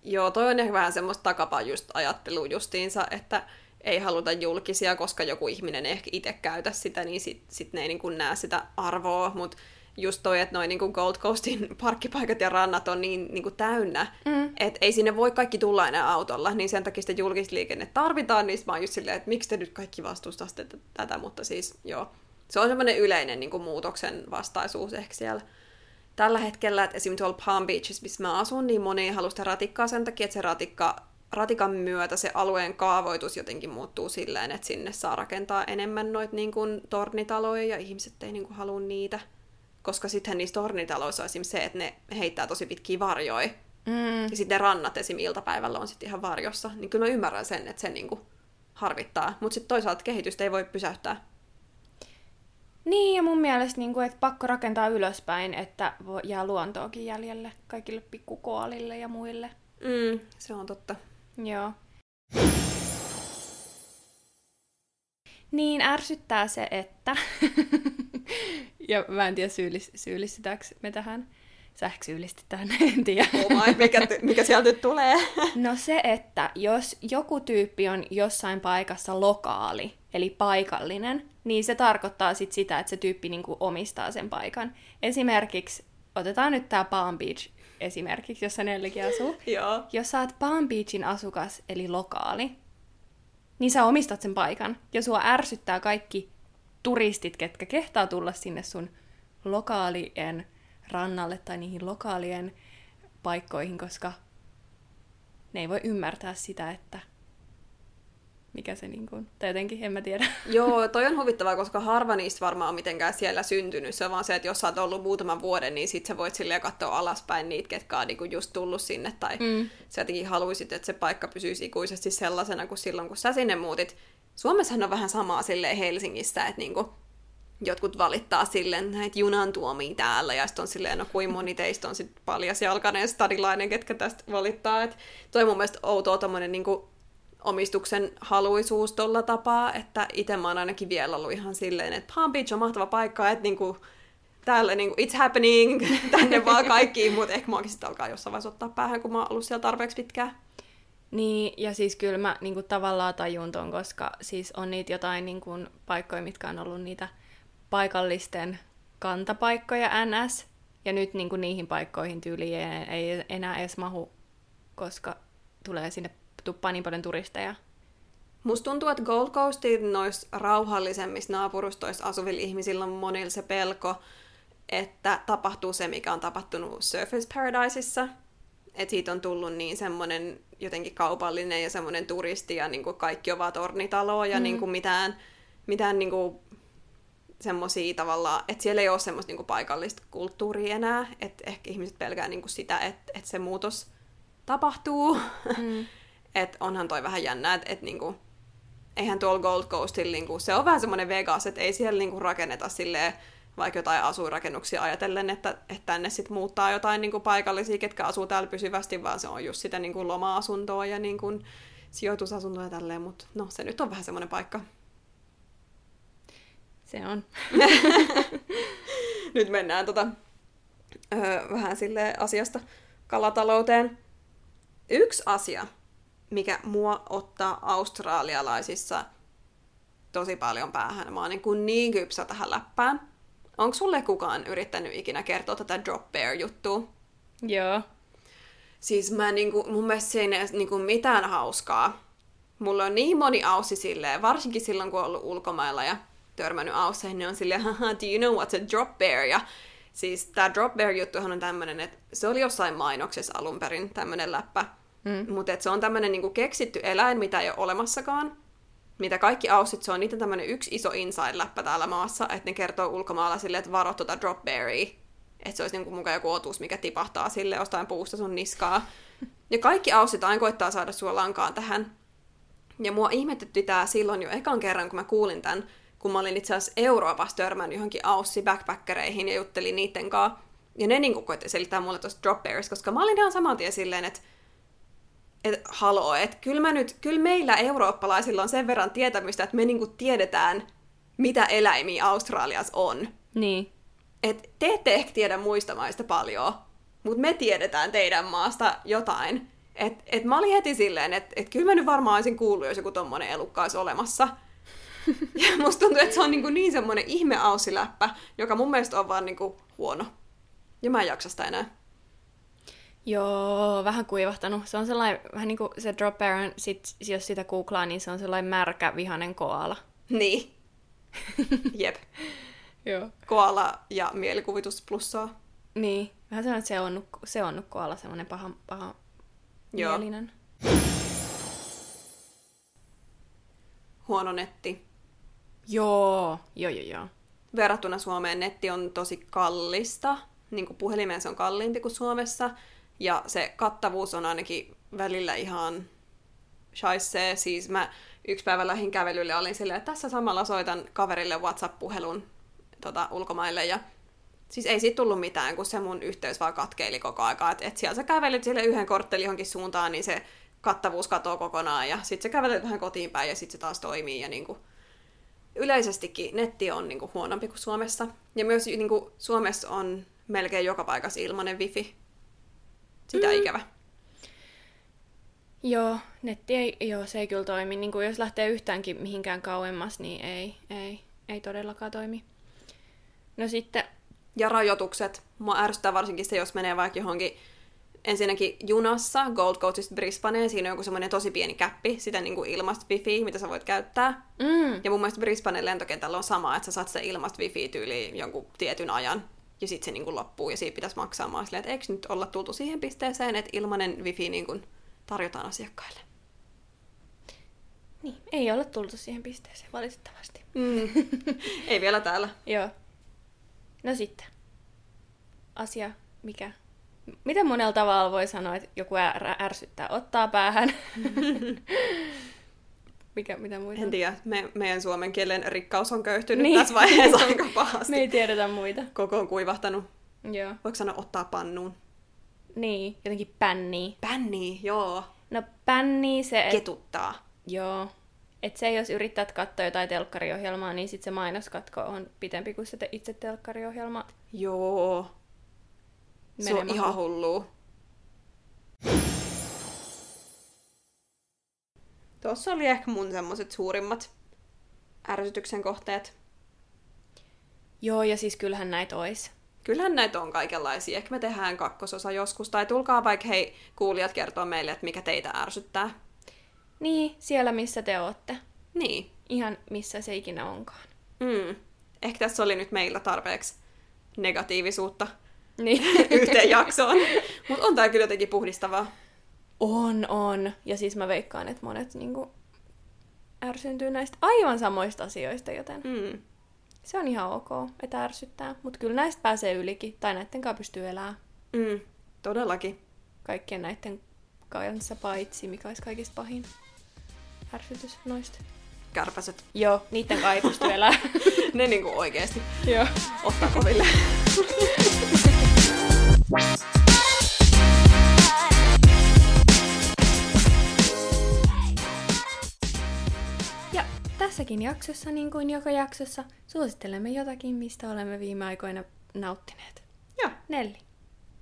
Speaker 1: Joo, toi on ehkä vähän semmoista takapajusta ajattelua justiinsa, että ei haluta julkisia, koska joku ihminen ehkä itse käytä sitä, niin sit, sit ne ei niin kuin näe sitä arvoa, mutta just toi, että noin niinku Gold Coastin parkkipaikat ja rannat on niin niinku täynnä,
Speaker 2: Mm.
Speaker 1: että ei sinne voi kaikki tulla enää autolla, niin sen takia sitä julkista liikennettä tarvitaan, niin mä oon just silleen, että miksi te nyt kaikki vastustatte tätä, mutta siis joo. Se on semmoinen yleinen niin kuin muutoksen vastaisuus ehkä siellä tällä hetkellä, että esimerkiksi tuolla Palm Beaches, missä mä asun, niin moni ei halua sitä ratikkaa sen takia, että se ratikka, ratikan myötä se alueen kaavoitus jotenkin muuttuu silleen, että sinne saa rakentaa enemmän noita niin kuin tornitaloja ja ihmiset ei niin kuin halua niitä. Koska sittenhän niissä tornitaloissa on esimerkiksi se, että ne heittää tosi pitkiä varjoja.
Speaker 2: Mm.
Speaker 1: Ja sitten ne rannat esim. iltapäivällä on sitten ihan varjossa. Niin kyllä mä ymmärrän sen, että se niinku harvittaa. Mutta sitten toisaalta kehitystä ei voi pysäyttää.
Speaker 2: Niin, ja mun mielestä, niin kuin, että pakko rakentaa ylöspäin, että vo- jää luontoakin jäljelle kaikille pikkukoalille ja muille.
Speaker 1: Mm, se on totta.
Speaker 2: Joo. Niin ärsyttää se, että... ja mä en tiedä syyllis- syyllistetäänkö me tähän. Sä ehkä syyllistetään, en tiedä.
Speaker 1: Oh my, mikä, ty- mikä sieltä nyt tulee?
Speaker 2: No se, että jos joku tyyppi on jossain paikassa lokaali, eli paikallinen, niin se tarkoittaa sit sitä, että se tyyppi niinku omistaa sen paikan. Esimerkiksi, otetaan nyt tämä Palm Beach esimerkiksi, jossa Nellikin asuu.
Speaker 1: Joo.
Speaker 2: Jos sä oot Palm Beachin asukas, eli lokaali, niin sä omistat sen paikan. Ja sua ärsyttää kaikki turistit, ketkä kehtaa tulla sinne sun lokaalien rannalle tai niihin lokaalien paikkoihin, koska ne ei voi ymmärtää sitä, että mikä se niin kuin, tai jotenkin, en mä tiedä.
Speaker 1: Joo, toi on huvittavaa, koska harva niistä varmaan on mitenkään siellä syntynyt. Se on vaan se, että jos sä oot ollut muutaman vuoden, niin sit sä voit silleen katsoa alaspäin niitä, ketkä on niinku just tullut sinne. Tai
Speaker 2: Mm.
Speaker 1: sä jotenkin haluaisit, että se paikka pysyisi ikuisesti sellaisena kuin silloin, kun sä sinne muutit. Suomessahan on vähän samaa silleen Helsingissä, että niinku jotkut valittaa silleen, että junan tuomii täällä, ja sitten on silleen, no kuin moni teistä on sitten paljasjalkainen stadilainen, ketkä tästä valittaa. Et toi mun mielestä outoa tommonen niinku omistuksen haluisuus tolla tapaa, että itse mä oon ainakin vielä ollut ihan silleen, että Palm Beach on mahtava paikka, että niinku, täällä niinku, it's happening, tänne vaan kaikki, mutta ehkä sitten alkaa jossain vaiheessa ottaa päähän, kun mä oon ollut siellä tarpeeksi pitkään.
Speaker 2: Niin, ja siis kyllä mä niin kuin, tavallaan tajun ton, koska siis on niitä jotain niin kuin, paikkoja, mitkä on ollut niitä paikallisten kantapaikkoja NS, ja nyt niin kuin, niihin paikkoihin tyyliin ei, enää edes mahu, koska tulee sinne tuppaa niin paljon turisteja.
Speaker 1: Musta tuntuu, että Gold Coastin noissa rauhallisemmissa naapurustoissa asuvilla ihmisillä on monilla se pelko, että tapahtuu se, mikä on tapahtunut Surface Paradiseissa. Että siitä on tullut niin semmoinen jotenkin kaupallinen ja semmoinen turisti ja niin kuin kaikki on vaan tornitaloa ja mm. niin kuin mitään, mitään niin kuin semmoisia tavallaan, että siellä ei ole semmoista niin kuin paikallista kulttuuria enää, että ehkä ihmiset pelkää niin kuin sitä, että, että se muutos tapahtuu.
Speaker 2: Mm.
Speaker 1: että onhan toi vähän jännää, että et niinku, eihän tuolla Gold Coastilla, niinku, se on vähän semmoinen Vegas, että ei siellä niinku rakenneta silleen, vaikka jotain asuinrakennuksia ajatellen, että, että tänne sitten muuttaa jotain niinku paikallisia, ketkä asuu täällä pysyvästi, vaan se on just sitä niinku loma-asuntoa ja niinku sijoitusasuntoa ja tälleen, mutta no se nyt on vähän semmoinen paikka.
Speaker 2: Se on.
Speaker 1: Nyt mennään tota, öö, vähän sille asiasta kalatalouteen. Yksi asia, mikä mua ottaa australialaisissa tosi paljon päähän, mä oon niin, kuin niin kypsä tähän läppään. Onko sulle kukaan yrittänyt ikinä kertoa tätä drop bear juttua?
Speaker 2: Joo.
Speaker 1: Siis mä niinku, mun mielestä se ei ole niinku mitään hauskaa. Mulla on niin moni aussi silleen, varsinkin silloin kun on ollut ulkomailla ja törmännyt ausseihin, niin on silleen, haha, do you know what's a drop bear? Ja siis tää drop bear juttuhan on tämmönen, että se oli jossain mainoksessa alun perin tämmönen läppä.
Speaker 2: Mm.
Speaker 1: Mutta se on tämmönen niinku keksitty eläin, mitä ei ole olemassakaan. Mitä kaikki aussit, se on niitä tämmönen yksi iso inside-läppä täällä maassa, että ne kertoo ulkomaalaisille, että varo tuota drop bearia. Että se olisi niinku mukaan joku otus, mikä tipahtaa sille jostain puusta sun niskaa. Ja kaikki aussit aina koittaa saada sua lankaan tähän. Ja mua ihmetytti tää silloin jo ekan kerran, kun mä kuulin tämän, kun mä olin itse asiassa Euroopassa törmännyt johonkin aussi backpackereihin ja juttelin niitten kanssa. Ja ne niinku koitti selittää mulle tuosta drop koska mä olin ihan saman tien silleen, että et, haloo, että kyllä, mä nyt, kyllä meillä eurooppalaisilla on sen verran tietämystä, että me niinku tiedetään, mitä eläimiä Australiassa on.
Speaker 2: Niin.
Speaker 1: Et te ette ehkä tiedä muista maista paljon, mutta me tiedetään teidän maasta jotain. Et, et mä olin heti silleen, että et kyllä mä nyt varmaan olisin kuullut, jos joku tommonen elukka olisi olemassa. Ja musta tuntuu, että se on niin, niin semmoinen ihme joka mun mielestä on vaan niin kuin huono. Ja mä en jaksa sitä enää.
Speaker 2: Joo, vähän kuivahtanut. Se on sellainen, vähän niin kuin se Drop Baron, sit, jos sitä googlaa, niin se on sellainen märkä vihanen koala.
Speaker 1: Niin. Jep.
Speaker 2: Joo.
Speaker 1: Koala ja mielikuvitus plussaa.
Speaker 2: Niin, vähän sellainen, että se on, se on koala, semmoinen paha, paha
Speaker 1: Joo.
Speaker 2: mielinen.
Speaker 1: Huono netti.
Speaker 2: Joo, joo, joo, joo.
Speaker 1: Verrattuna Suomeen netti on tosi kallista. Niin kuin puhelimeen se on kalliimpi kuin Suomessa. Ja se kattavuus on ainakin välillä ihan shaissee. Siis mä yksi päivä lähin kävelylle olin silleen, että tässä samalla soitan kaverille WhatsApp-puhelun tota, ulkomaille ja siis ei siitä tullut mitään, kun se mun yhteys vaan katkeili koko aikaa. Että et siellä sä kävelit sille yhden korttelin johonkin suuntaan, niin se kattavuus katoo kokonaan ja sitten sä kävelet vähän kotiin päin ja sitten se taas toimii ja niinku, yleisestikin netti on niinku huonompi kuin Suomessa. Ja myös niinku, Suomessa on melkein joka paikassa ilmanen wifi. Sitä mm. ikävä.
Speaker 2: Joo, netti ei, joo, se ei kyllä toimi. Niin kuin jos lähtee yhtäänkin mihinkään kauemmas, niin ei, ei, ei todellakaan toimi. No sitten...
Speaker 1: Ja rajoitukset. Mua ärsyttää varsinkin se, jos menee vaikka johonkin ensinnäkin junassa Gold Coastista Brisbaneen, siinä on joku semmoinen tosi pieni käppi, sitä niin kuin ilmasta wifi, mitä sä voit käyttää.
Speaker 2: Mm.
Speaker 1: Ja mun mielestä Brisbaneen lentokentällä on sama, että sä saat sitä ilmasta wifi tyyliin jonkun tietyn ajan, ja sitten se niin kuin loppuu, ja siitä pitäisi maksaa. Mä silleen, että eikö nyt olla tultu siihen pisteeseen, että ilmanen wifi niin kuin tarjotaan asiakkaille.
Speaker 2: Niin, ei ole tultu siihen pisteeseen, valitettavasti.
Speaker 1: Mm. ei vielä täällä.
Speaker 2: Joo. No sitten. Asia, mikä... Miten monella tavalla voi sanoa, että joku är- ärsyttää ottaa päähän? mikä, mitä muita?
Speaker 1: En tiedä, me, meidän suomen kielen rikkaus on köyhtynyt niin. tässä vaiheessa aika pahasti.
Speaker 2: Me ei tiedetä muita.
Speaker 1: Koko on kuivahtanut.
Speaker 2: Joo.
Speaker 1: Voiko sanoa ottaa pannuun?
Speaker 2: Niin, jotenkin pänniä.
Speaker 1: Pänni, joo.
Speaker 2: No pänni se... Et...
Speaker 1: Ketuttaa.
Speaker 2: Joo. Et se, jos yrittät katsoa jotain telkkariohjelmaa, niin sit se mainoskatko on pitempi kuin se te itse telkkariohjelma.
Speaker 1: Joo. Se on ihan hullua. Tuossa oli ehkä mun semmoset suurimmat ärsytyksen kohteet.
Speaker 2: Joo, ja siis kyllähän näitä ois.
Speaker 1: Kyllähän näitä on kaikenlaisia. Ehkä me tehdään kakkososa joskus. Tai tulkaa vaikka hei kuulijat kertoa meille, että mikä teitä ärsyttää.
Speaker 2: Niin, siellä missä te ootte.
Speaker 1: Niin.
Speaker 2: Ihan missä se ikinä onkaan.
Speaker 1: Mm. Ehkä tässä oli nyt meillä tarpeeksi negatiivisuutta
Speaker 2: niin.
Speaker 1: yhteen jaksoon. Mutta on tää kyllä jotenkin puhdistavaa.
Speaker 2: On, on. Ja siis mä veikkaan, että monet niinku ärsyntyy näistä aivan samoista asioista, joten
Speaker 1: Mm.
Speaker 2: se on ihan ok, että ärsyttää. Mutta kyllä näistä pääsee ylikin, tai näiden kanssa pystyy elämään.
Speaker 1: Mm. Todellakin.
Speaker 2: Kaikkien näiden kanssa paitsi, mikä olisi kaikista pahin ärsytys noista.
Speaker 1: Kärpäset.
Speaker 2: Joo, niiden kanssa ei pysty elämään.
Speaker 1: ne niinku oikeesti
Speaker 2: Joo.
Speaker 1: ottaa koville.
Speaker 2: tässäkin jaksossa, niin kuin joka jaksossa, suosittelemme jotakin, mistä olemme viime aikoina nauttineet.
Speaker 1: Joo.
Speaker 2: Nelli.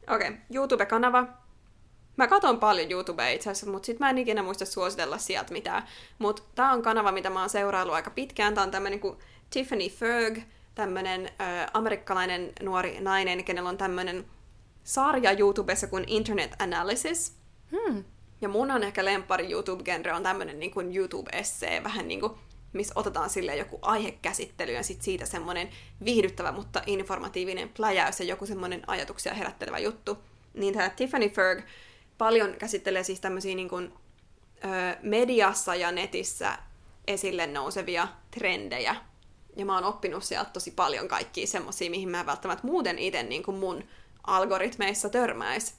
Speaker 1: Okei, okay. YouTube-kanava. Mä katon paljon YouTubea itse asiassa, mutta sit mä en ikinä muista suositella sieltä mitään. Mutta tää on kanava, mitä mä oon seuraillut aika pitkään. Tää on tämmönen kuin Tiffany Ferg, tämmönen ö, amerikkalainen nuori nainen, kenellä on tämmönen sarja YouTubessa kuin Internet Analysis.
Speaker 2: Hmm.
Speaker 1: Ja mun on ehkä lempari YouTube-genre on tämmönen niin kuin YouTube-essee, vähän niin kuin, missä otetaan sille joku aihekäsittely ja sit siitä semmoinen viihdyttävä, mutta informatiivinen pläjäys ja joku semmoinen ajatuksia herättelevä juttu. Niin tämä Tiffany Ferg paljon käsittelee siis tämmöisiä niin kuin, ö, mediassa ja netissä esille nousevia trendejä. Ja mä oon oppinut sieltä tosi paljon kaikkia semmosia, mihin mä välttämättä muuten itse niin kuin mun algoritmeissa törmäis.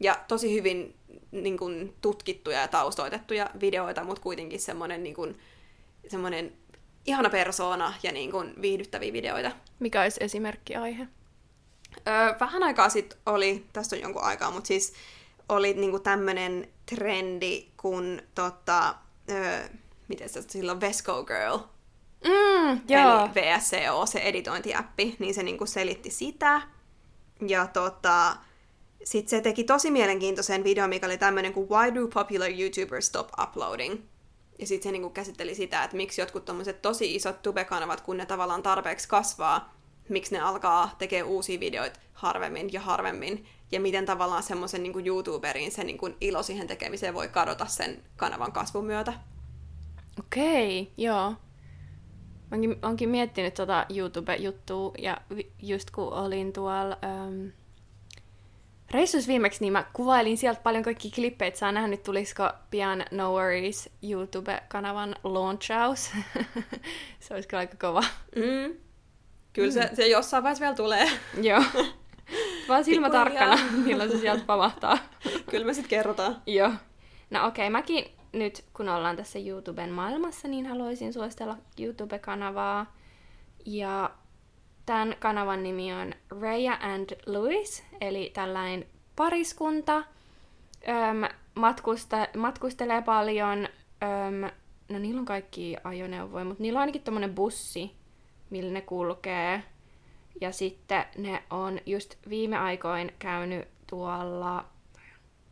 Speaker 1: Ja tosi hyvin niin kuin, tutkittuja ja taustoitettuja videoita, mutta kuitenkin semmoinen niin kuin, semmoinen ihana persoona ja niin kuin, viihdyttäviä videoita.
Speaker 2: Mikä olisi esimerkkiaihe?
Speaker 1: Öö, vähän aikaa sitten oli, tästä on jonkun aikaa, mutta siis oli niinku tämmönen trendi, kun tota, öö, miten se silloin Vesco Girl,
Speaker 2: Mm, joo.
Speaker 1: eli VSCO, se editointiappi, niin se niinku selitti sitä. Ja tota, sitten se teki tosi mielenkiintoisen videon, mikä oli tämmöinen kuin Why do popular YouTubers stop uploading? Ja sitten se niinku käsitteli sitä, että miksi jotkut tommoset tosi isot tubekanavat, kun ne tavallaan tarpeeksi kasvaa, miksi ne alkaa tekemään uusia videoita harvemmin ja harvemmin, ja miten tavallaan semmoisen niin YouTuberin se niin kuin ilo siihen tekemiseen voi kadota sen kanavan kasvun myötä.
Speaker 2: Okei, joo. Mä onkin, onkin miettinyt tota YouTube-juttua, ja just kun olin tuolla ähm, reissus viimeksi, niin mä kuvailin sieltä paljon kaikki klippejä, että saa nähdä, tulisiko pian No Worries YouTube-kanavan launchaus. se olisi kyllä aika kova.
Speaker 1: Mm. Kyllä mm. Se, se jossain vaiheessa vielä tulee.
Speaker 2: Joo. Vaan silmä tarkkana, milloin se sieltä pamahtaa.
Speaker 1: Kyllä me sitten kerrotaan.
Speaker 2: Joo. No okei, okay, mäkin nyt kun ollaan tässä YouTuben maailmassa, niin haluaisin suositella YouTube-kanavaa. Ja tämän kanavan nimi on Raya and Louis, eli tällainen pariskunta. Öm, matkusta, matkustelee paljon. Öm, no niillä on kaikki ajoneuvoja, mutta niillä on ainakin tommonen bussi, millä ne kulkee. Ja sitten ne on just viime aikoin käynyt tuolla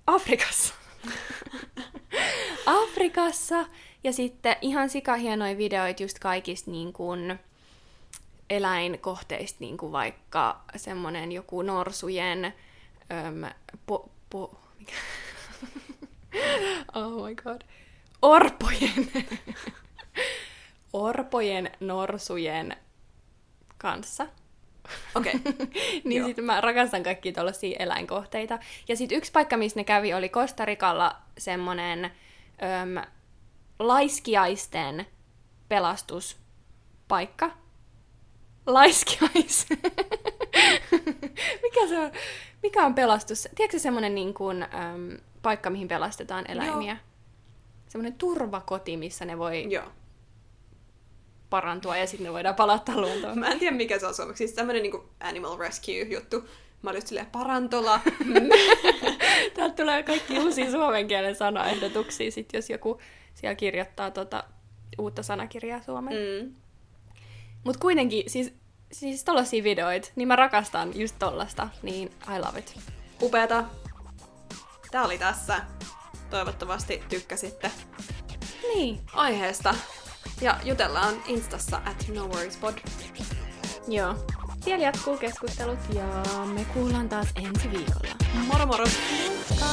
Speaker 2: Afrikassa. Afrikassa. Ja sitten ihan sikahienoja videoita just kaikista niin kuin eläinkohteista, niin kuin vaikka semmonen joku norsujen öm, po, po, mikä? oh my god. Orpojen. Orpojen norsujen kanssa.
Speaker 1: Okei. Okay.
Speaker 2: niin sitten mä rakastan kaikkia tuollaisia eläinkohteita. Ja sitten yksi paikka, missä ne kävi, oli Kostarikalla semmonen öm, laiskiaisten pelastuspaikka. Laiskiais. Mikä se on? Mikä on pelastus? Tiedätkö semmonen niin kuin, öm, paikka, mihin pelastetaan eläimiä? Joo. Semmoinen turvakoti, missä ne voi
Speaker 1: Joo
Speaker 2: parantua ja sitten ne voidaan palauttaa luontoon.
Speaker 1: Mä en tiedä mikä se on suomeksi. Siis tämmönen niinku animal rescue juttu. Mä olin silleen parantola.
Speaker 2: Täältä tulee kaikki uusia suomen kielen sanaehdotuksia, sit jos joku siellä kirjoittaa tota uutta sanakirjaa suomen. Mm. Mut kuitenkin, siis, siis tollasia videoita, niin mä rakastan just tollasta, niin I love it.
Speaker 1: Upeeta. Tää oli tässä. Toivottavasti tykkäsitte.
Speaker 2: Niin.
Speaker 1: Aiheesta. Ja jutellaan Instassa at noworriespod.
Speaker 2: Joo. Siellä jatkuu keskustelut ja me kuullaan taas ensi viikolla.
Speaker 1: Moro moro!
Speaker 2: Moikka!